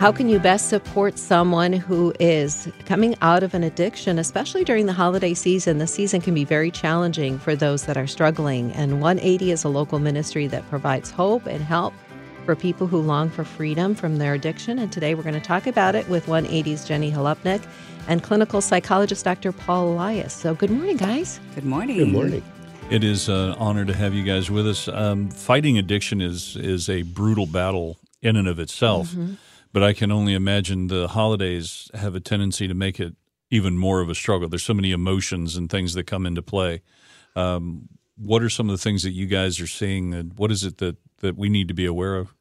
How can you best support someone who is coming out of an addiction, especially during the holiday season? The season can be very challenging for those that are struggling. And 180 is a local ministry that provides hope and help for people who long for freedom from their addiction. And today we're going to talk about it with 180's Jenny Halupnik and clinical psychologist Dr. Paul Elias. So, good morning, guys. Good morning. Good morning. It is an honor to have you guys with us. Um, fighting addiction is is a brutal battle in and of itself, mm-hmm. But I can only imagine the holidays have a tendency to make it even more of a struggle. There's so many emotions and things that come into play. Um, what are some of the things that you guys are seeing? And what is it that that we need to be aware of?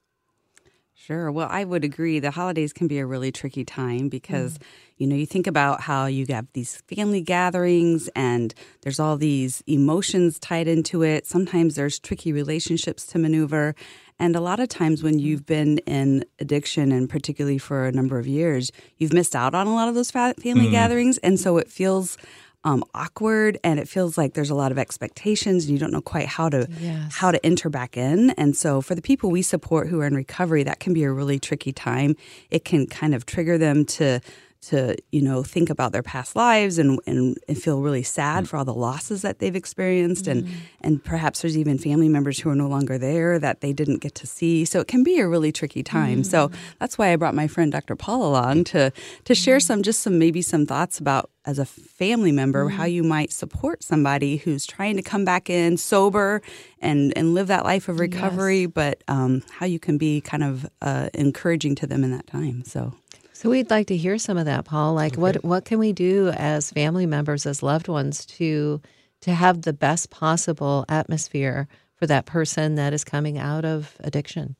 Sure. Well, I would agree. The holidays can be a really tricky time because, mm. you know, you think about how you have these family gatherings and there's all these emotions tied into it. Sometimes there's tricky relationships to maneuver. And a lot of times when you've been in addiction, and particularly for a number of years, you've missed out on a lot of those family mm. gatherings. And so it feels um, awkward and it feels like there's a lot of expectations and you don't know quite how to yes. how to enter back in and so for the people we support who are in recovery that can be a really tricky time it can kind of trigger them to to you know think about their past lives and and, and feel really sad mm. for all the losses that they've experienced mm. and and perhaps there's even family members who are no longer there that they didn't get to see so it can be a really tricky time mm. so that's why I brought my friend Dr. Paul along to to share mm. some just some maybe some thoughts about as a family member how mm. you might support somebody who's trying to come back in sober and and live that life of recovery yes. but um, how you can be kind of uh, encouraging to them in that time so so we'd like to hear some of that, Paul. Like okay. what what can we do as family members, as loved ones to to have the best possible atmosphere for that person that is coming out of addiction?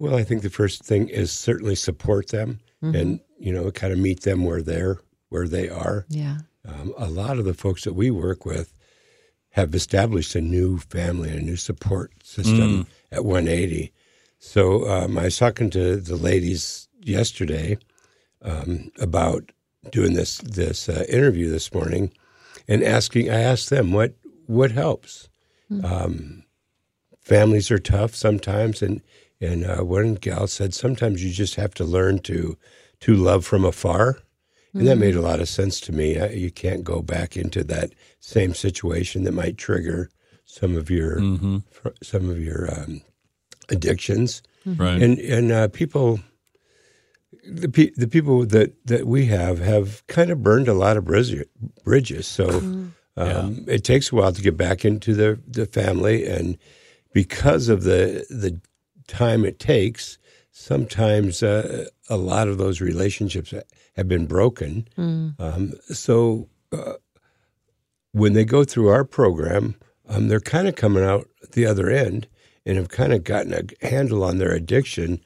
Well, I think the first thing is certainly support them mm-hmm. and you know kind of meet them where they're where they are. Yeah. Um, a lot of the folks that we work with have established a new family and a new support system mm. at 180. So um, I was talking to the ladies yesterday, um, about doing this this uh, interview this morning and asking. I asked them what what helps. Mm-hmm. Um, families are tough sometimes, and and uh, one gal said sometimes you just have to learn to to love from afar. And that made a mm-hmm. lot of sense to me. You can't go back into that same situation that might trigger some of your mm-hmm. some of your um, addictions. Right. And and uh, people the pe- the people that, that we have have kind of burned a lot of bridges. So mm-hmm. um, yeah. it takes a while to get back into the the family, and because of the the time it takes, sometimes uh, a lot of those relationships have been broken. Mm. Um, so uh, when they go through our program, um, they're kind of coming out the other end and have kind of gotten a handle on their addiction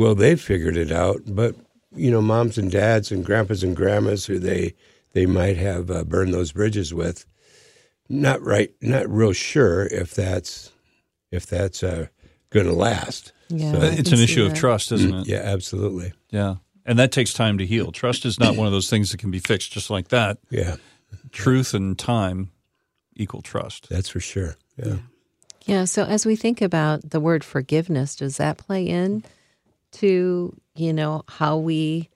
well, they figured it out, but you know, moms and dads and grandpas and grandmas who they they might have uh, burned those bridges with, not right, not real sure if that's if that's uh, going to last. Yeah, so, it's an issue that. of trust, isn't it? Yeah, absolutely. Yeah, and that takes time to heal. Trust is not one of those things that can be fixed just like that. Yeah, truth and time equal trust. That's for sure. Yeah. Yeah. So as we think about the word forgiveness, does that play in? To, you know, how we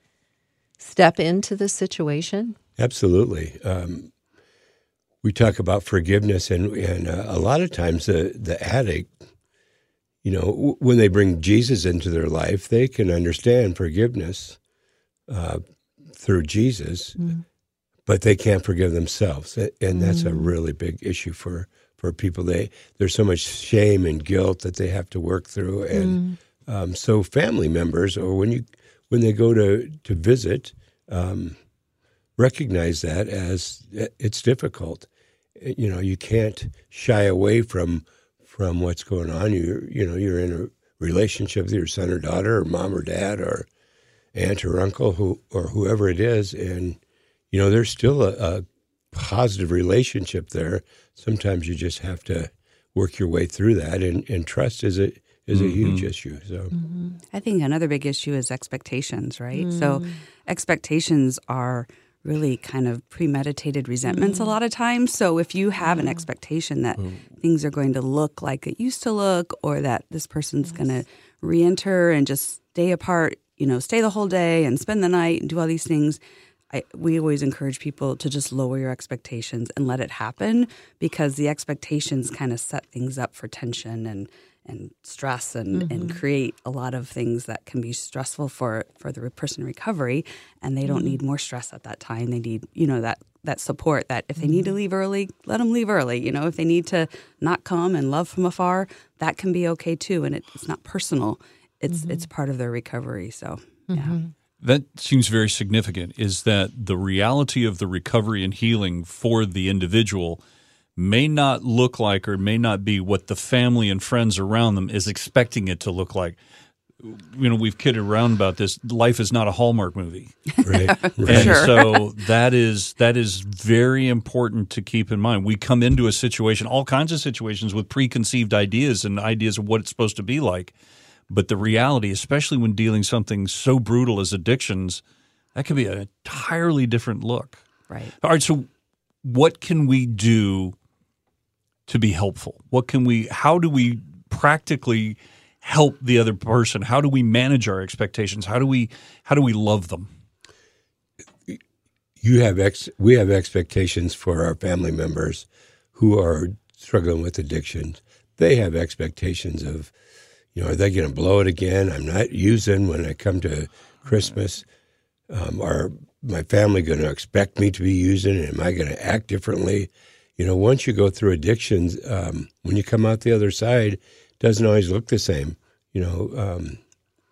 step into the situation? Absolutely. Um, we talk about forgiveness, and, and uh, a lot of times the, the addict, you know, w- when they bring Jesus into their life, they can understand forgiveness uh, through Jesus, mm. but they can't forgive themselves, and that's mm. a really big issue for for people. They there's so much shame and guilt that they have to work through, and mm. Um, so family members, or when you when they go to to visit, um, recognize that as it's difficult. You know, you can't shy away from from what's going on. You you know, you're in a relationship with your son or daughter, or mom or dad, or aunt or uncle, who or whoever it is, and you know, there's still a, a positive relationship there. Sometimes you just have to work your way through that, and, and trust is a is mm-hmm. a huge mm-hmm. issue. So mm-hmm. I think another big issue is expectations, right? Mm. So expectations are really kind of premeditated resentments mm. a lot of times. So if you have an expectation that mm. things are going to look like it used to look or that this person's yes. going to re-enter and just stay apart you know, stay the whole day and spend the night and do all these things. I, we always encourage people to just lower your expectations and let it happen because the expectations kind of set things up for tension and and stress and, mm-hmm. and create a lot of things that can be stressful for for the person in recovery and they don't mm-hmm. need more stress at that time they need you know that that support that if they need to mm-hmm. leave early let them leave early you know if they need to not come and love from afar that can be okay too and it, it's not personal it's mm-hmm. it's part of their recovery so yeah mm-hmm. that seems very significant is that the reality of the recovery and healing for the individual may not look like or may not be what the family and friends around them is expecting it to look like. You know, we've kidded around about this. Life is not a Hallmark movie, right? right. And sure. so that is that is very important to keep in mind. We come into a situation, all kinds of situations, with preconceived ideas and ideas of what it's supposed to be like. But the reality, especially when dealing something so brutal as addictions, that can be an entirely different look. Right. All right. So, what can we do to be helpful? What can we, how do we practically help the other person? How do we manage our expectations? How do we, how do we love them? You have ex, we have expectations for our family members who are struggling with addictions. They have expectations of, you know, are they going to blow it again? I'm not using when I come to Christmas. Um, are my family going to expect me to be using? Am I going to act differently? You know, once you go through addictions, um, when you come out the other side, it doesn't always look the same. You know, um,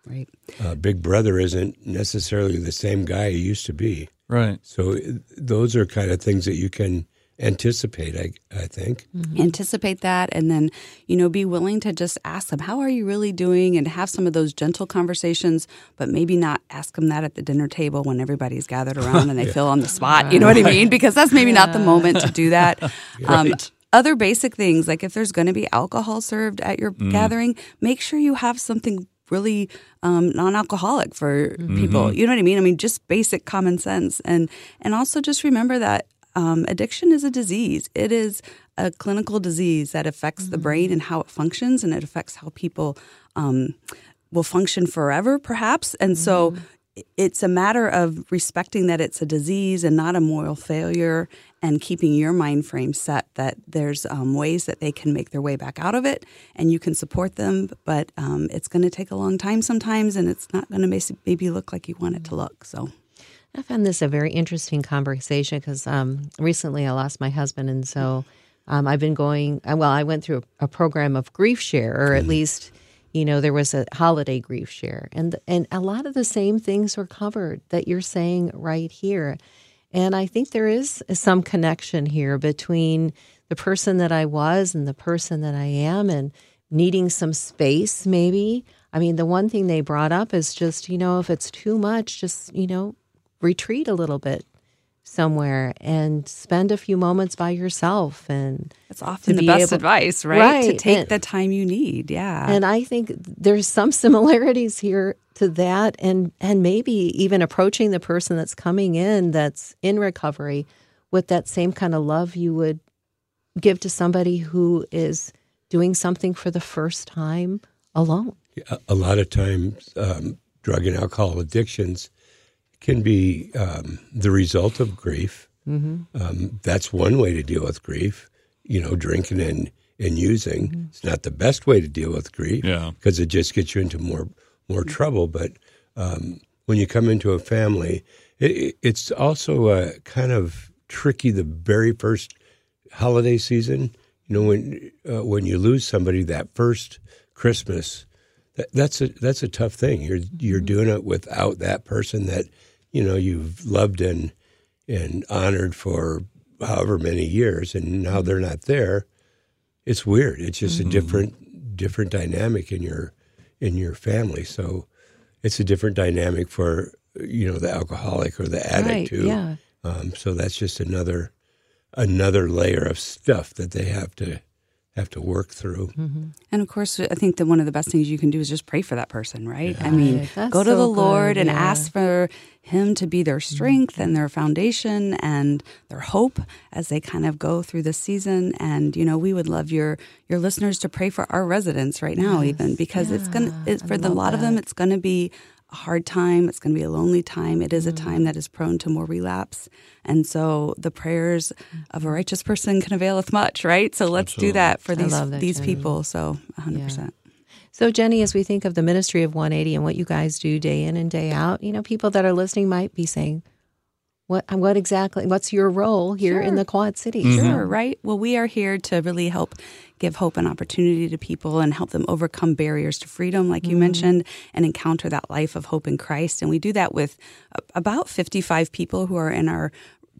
right? Uh, Big Brother isn't necessarily the same guy he used to be. Right. So those are kind of things that you can anticipate i, I think mm-hmm. anticipate that and then you know be willing to just ask them how are you really doing and have some of those gentle conversations but maybe not ask them that at the dinner table when everybody's gathered around and they yeah. feel on the spot you know what i mean because that's maybe yeah. not the moment to do that um, other basic things like if there's going to be alcohol served at your mm. gathering make sure you have something really um, non-alcoholic for mm-hmm. people. You know what I mean? I mean, just basic common sense, and and also just remember that um, addiction is a disease. It is a clinical disease that affects mm-hmm. the brain and how it functions, and it affects how people um, will function forever, perhaps. And mm-hmm. so it's a matter of respecting that it's a disease and not a moral failure and keeping your mind frame set that there's um, ways that they can make their way back out of it and you can support them but um, it's going to take a long time sometimes and it's not going to maybe look like you want it to look so I found this a very interesting conversation because um, recently I lost my husband, and so um, I've been going. Uh, well, I went through a, a, program of grief share, or at mm. least, you know, there was a holiday grief share, and and a lot of the same things were covered that you're saying right here, and I think there is some connection here between the person that I was and the person that I am, and needing some space, maybe. I mean, the one thing they brought up is just, you know, if it's too much, just, you know, retreat a little bit somewhere and spend a few moments by yourself and it's often the best able, advice right? right? to take and, the time you need yeah and i think there's some similarities here to that and and maybe even approaching the person that's coming in that's in recovery with that same kind of love you would give to somebody who is doing something for the first time alone a lot of times um, drug and alcohol addictions can be um, the result of grief. Mm-hmm. Um, that's one way to deal with grief. You know, drinking and and using. Mm-hmm. It's not the best way to deal with grief because yeah. it just gets you into more more trouble. But um, when you come into a family, it, it's also uh, kind of tricky. The very first holiday season, you know, when uh, when you lose somebody, that first Christmas, that, that's a that's a tough thing. You're you're mm-hmm. doing it without that person that you know you've loved and and honored for however many years, and now they're not there. It's weird. It's just mm-hmm. a different different dynamic in your in your family. So it's a different dynamic for you know the alcoholic or the addict right, too. Yeah. Um, so that's just another another layer of stuff that they have to have to work through. Mm-hmm. And of course, I think that one of the best things you can do is just pray for that person, right? Yeah. I mean, right. go to so the Lord good, and yeah. ask for Him to be their strength mm-hmm. and their foundation and their hope as they kind of go through this season. And you know, we would love your your listeners to pray for our residents right now, yes. even because yeah. it's gonna it's, for the, a lot that. of them, it's going to be a hard time. It's going to be a lonely time. It is a mm. time that is prone to more relapse. And so the prayers of a righteous person can availeth much, right? So let's Absolutely. do that for these that, these Jenny. people. So 100%. Yeah. So, Jenny, as we think of the ministry of 180 and what you guys do day in and day out, you know, people that are listening might be saying, "What? What exactly? What's your role here in the Quad Cities?" Sure, right? Well, we are here to really help give hope and opportunity to people and help them overcome barriers to freedom, like you mentioned, and encounter that life of hope in Christ. And we do that with uh, about 55 people who are in our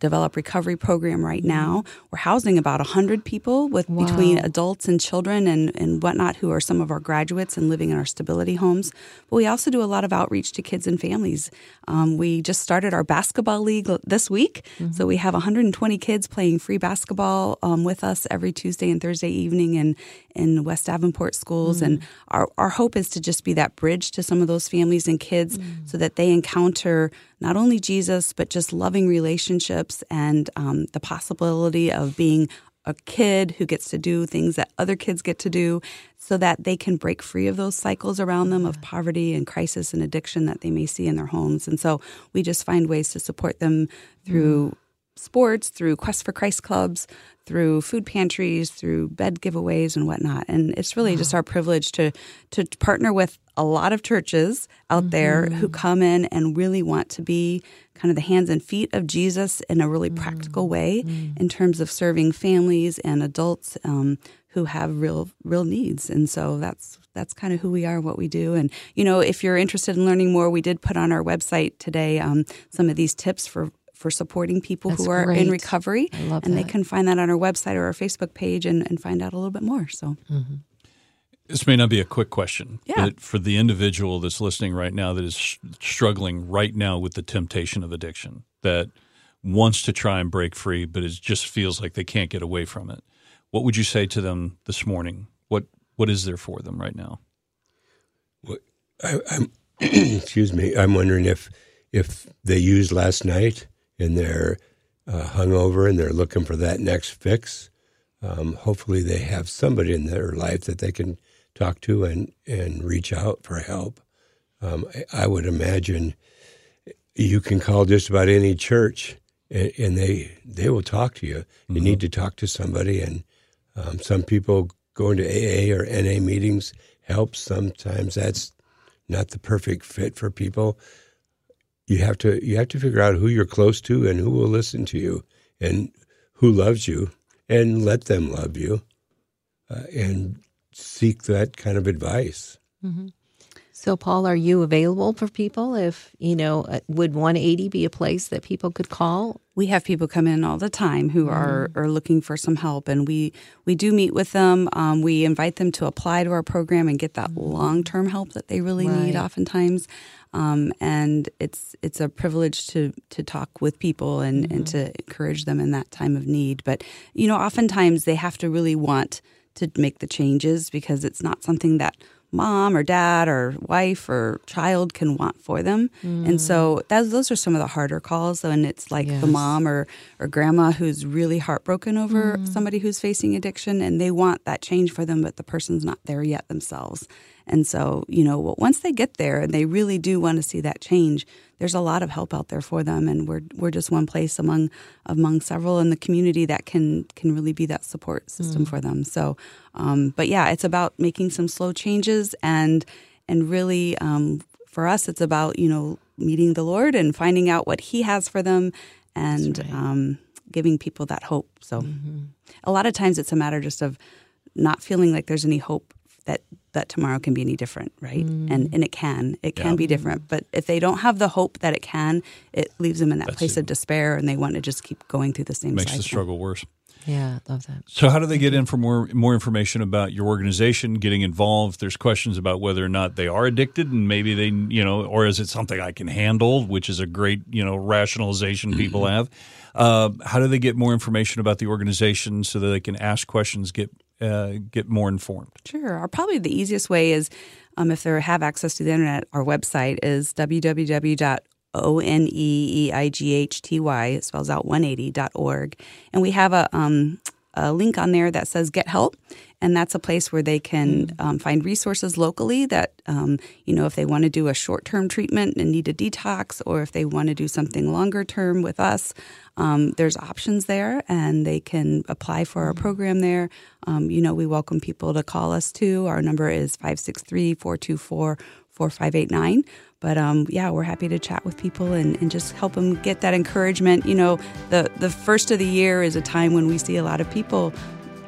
develop recovery program right now. We're housing about 100 people with between adults and children and, and whatnot who are some of our graduates and living in our stability homes. But we also do a lot of outreach to kids and families. Um, we just started our basketball league this week. So we have 120 kids playing free basketball um, with us every tuesday and thursday evening in, in west davenport schools. And our, our hope is to just be that bridge to some of those families and kids so that they encounter not only jesus but just loving relationships and um, the possibility of being a kid who gets to do things that other kids get to do so that they can break free of those cycles around them of poverty and crisis and addiction that they may see in their homes. And so we just find ways to support them through sports, through Quest for Christ clubs, through food pantries, through bed giveaways and whatnot. And it's really just our privilege to to partner with a lot of churches out there who come in and really want to be kind of the hands and feet of Jesus in a really practical way in terms of serving families and adults um, who have real real needs. And so that's that's kind of who we are, what we do. And you know, if you're interested in learning more, we did put on our website today um, some of these tips for for supporting people That's who are great. in recovery. I love and they can find that on our website or our Facebook page and, and find out a little bit more. So mm-hmm. This may not be a quick question, Yeah. but for the individual that's listening right now that is sh- struggling right now with the temptation of addiction, that wants to try and break free, but it just feels like they can't get away from it, what would you say to them this morning? What What is there for them right now? I, I'm, excuse me. I'm wondering if if they used last night and they're uh, hungover and they're looking for that next fix. Um, hopefully, they have somebody in their life that they can talk to and and reach out for help. Um, I, I would imagine you can call just about any church and, and they they will talk to you. You need to talk to somebody, and um, some people going to AA or NA meetings helps. Sometimes that's not the perfect fit for people. You have to you have to figure out who you're close to and who will listen to you and who loves you and let them love you uh, and seek that kind of advice. So, Paul, are you available for people? If you know, uh, would 180 be a place that people could call? we have people come in all the time who are, are looking for some help and we, we do meet with them. Um, we invite them to apply to our program and get that long-term help that they really need oftentimes. Um, and it's it's a privilege to to talk with people and, and to encourage them in that time of need. But you know oftentimes they have to really want to make the changes because it's not something that mom or dad or wife or child can want for them. And so mm. that, those are some of the harder calls. And it's like the mom or, or grandma who's really heartbroken over mm. somebody who's facing addiction and they want that change for them, but the person's not there yet themselves. And so, you know, once they get there and they really do want to see that change, there's a lot of help out there for them, and we're we're just one place among among several in the community that can can really be that support system for them. So, um, but yeah, it's about making some slow changes and and really um, for us, it's about you know meeting the Lord and finding out what He has for them and right. um, giving people that hope. So, a lot of times it's a matter just of not feeling like there's any hope that that tomorrow can be any different, right? And mm. and it can, it can Yeah. be different. Mm. But if they don't have the hope that it can, it leaves them in that That's place it. of despair, and they want to just keep going through the same Makes cycle. the struggle worse. Yeah, love that. So, how do they get in for more more information about your organization, getting involved? There's questions about whether or not they are addicted, and maybe they, you know, or is it something I can handle, which is a great, you know, rationalization mm-hmm. people have. Uh, how do they get more information about the organization so that they can ask questions, get uh, get more informed? Sure. Or probably the easiest way is um, if they have access to the internet, our website is www.oneeighty. It spells out 180.org. And we have a, um, a link on there that says Get Help. And that's a place where they can um, find resources locally that, um, you know, if they want to do a short term treatment and need a detox, or if they want to do something longer term with us, um, there's options there and they can apply for our program there. Um, you know, we welcome people to call us too. Our number is 563 424 4589. But um, yeah, we're happy to chat with people and, and just help them get that encouragement. You know, the, the first of the year is a time when we see a lot of people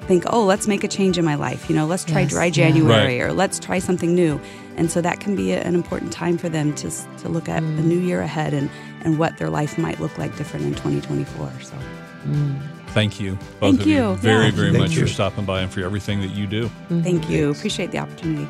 think, oh, let's make a change in my life. You know, let's try Yes, dry yeah. January Right. or let's try something new. And so that can be a- an important time for them to, to look at Mm. the new year ahead and, and what their life might look like different in 2024. So Thank you, both Thank of you, you. very, Yeah. very Thank much you. for stopping by and for everything that you do. thank you. Appreciate the opportunity.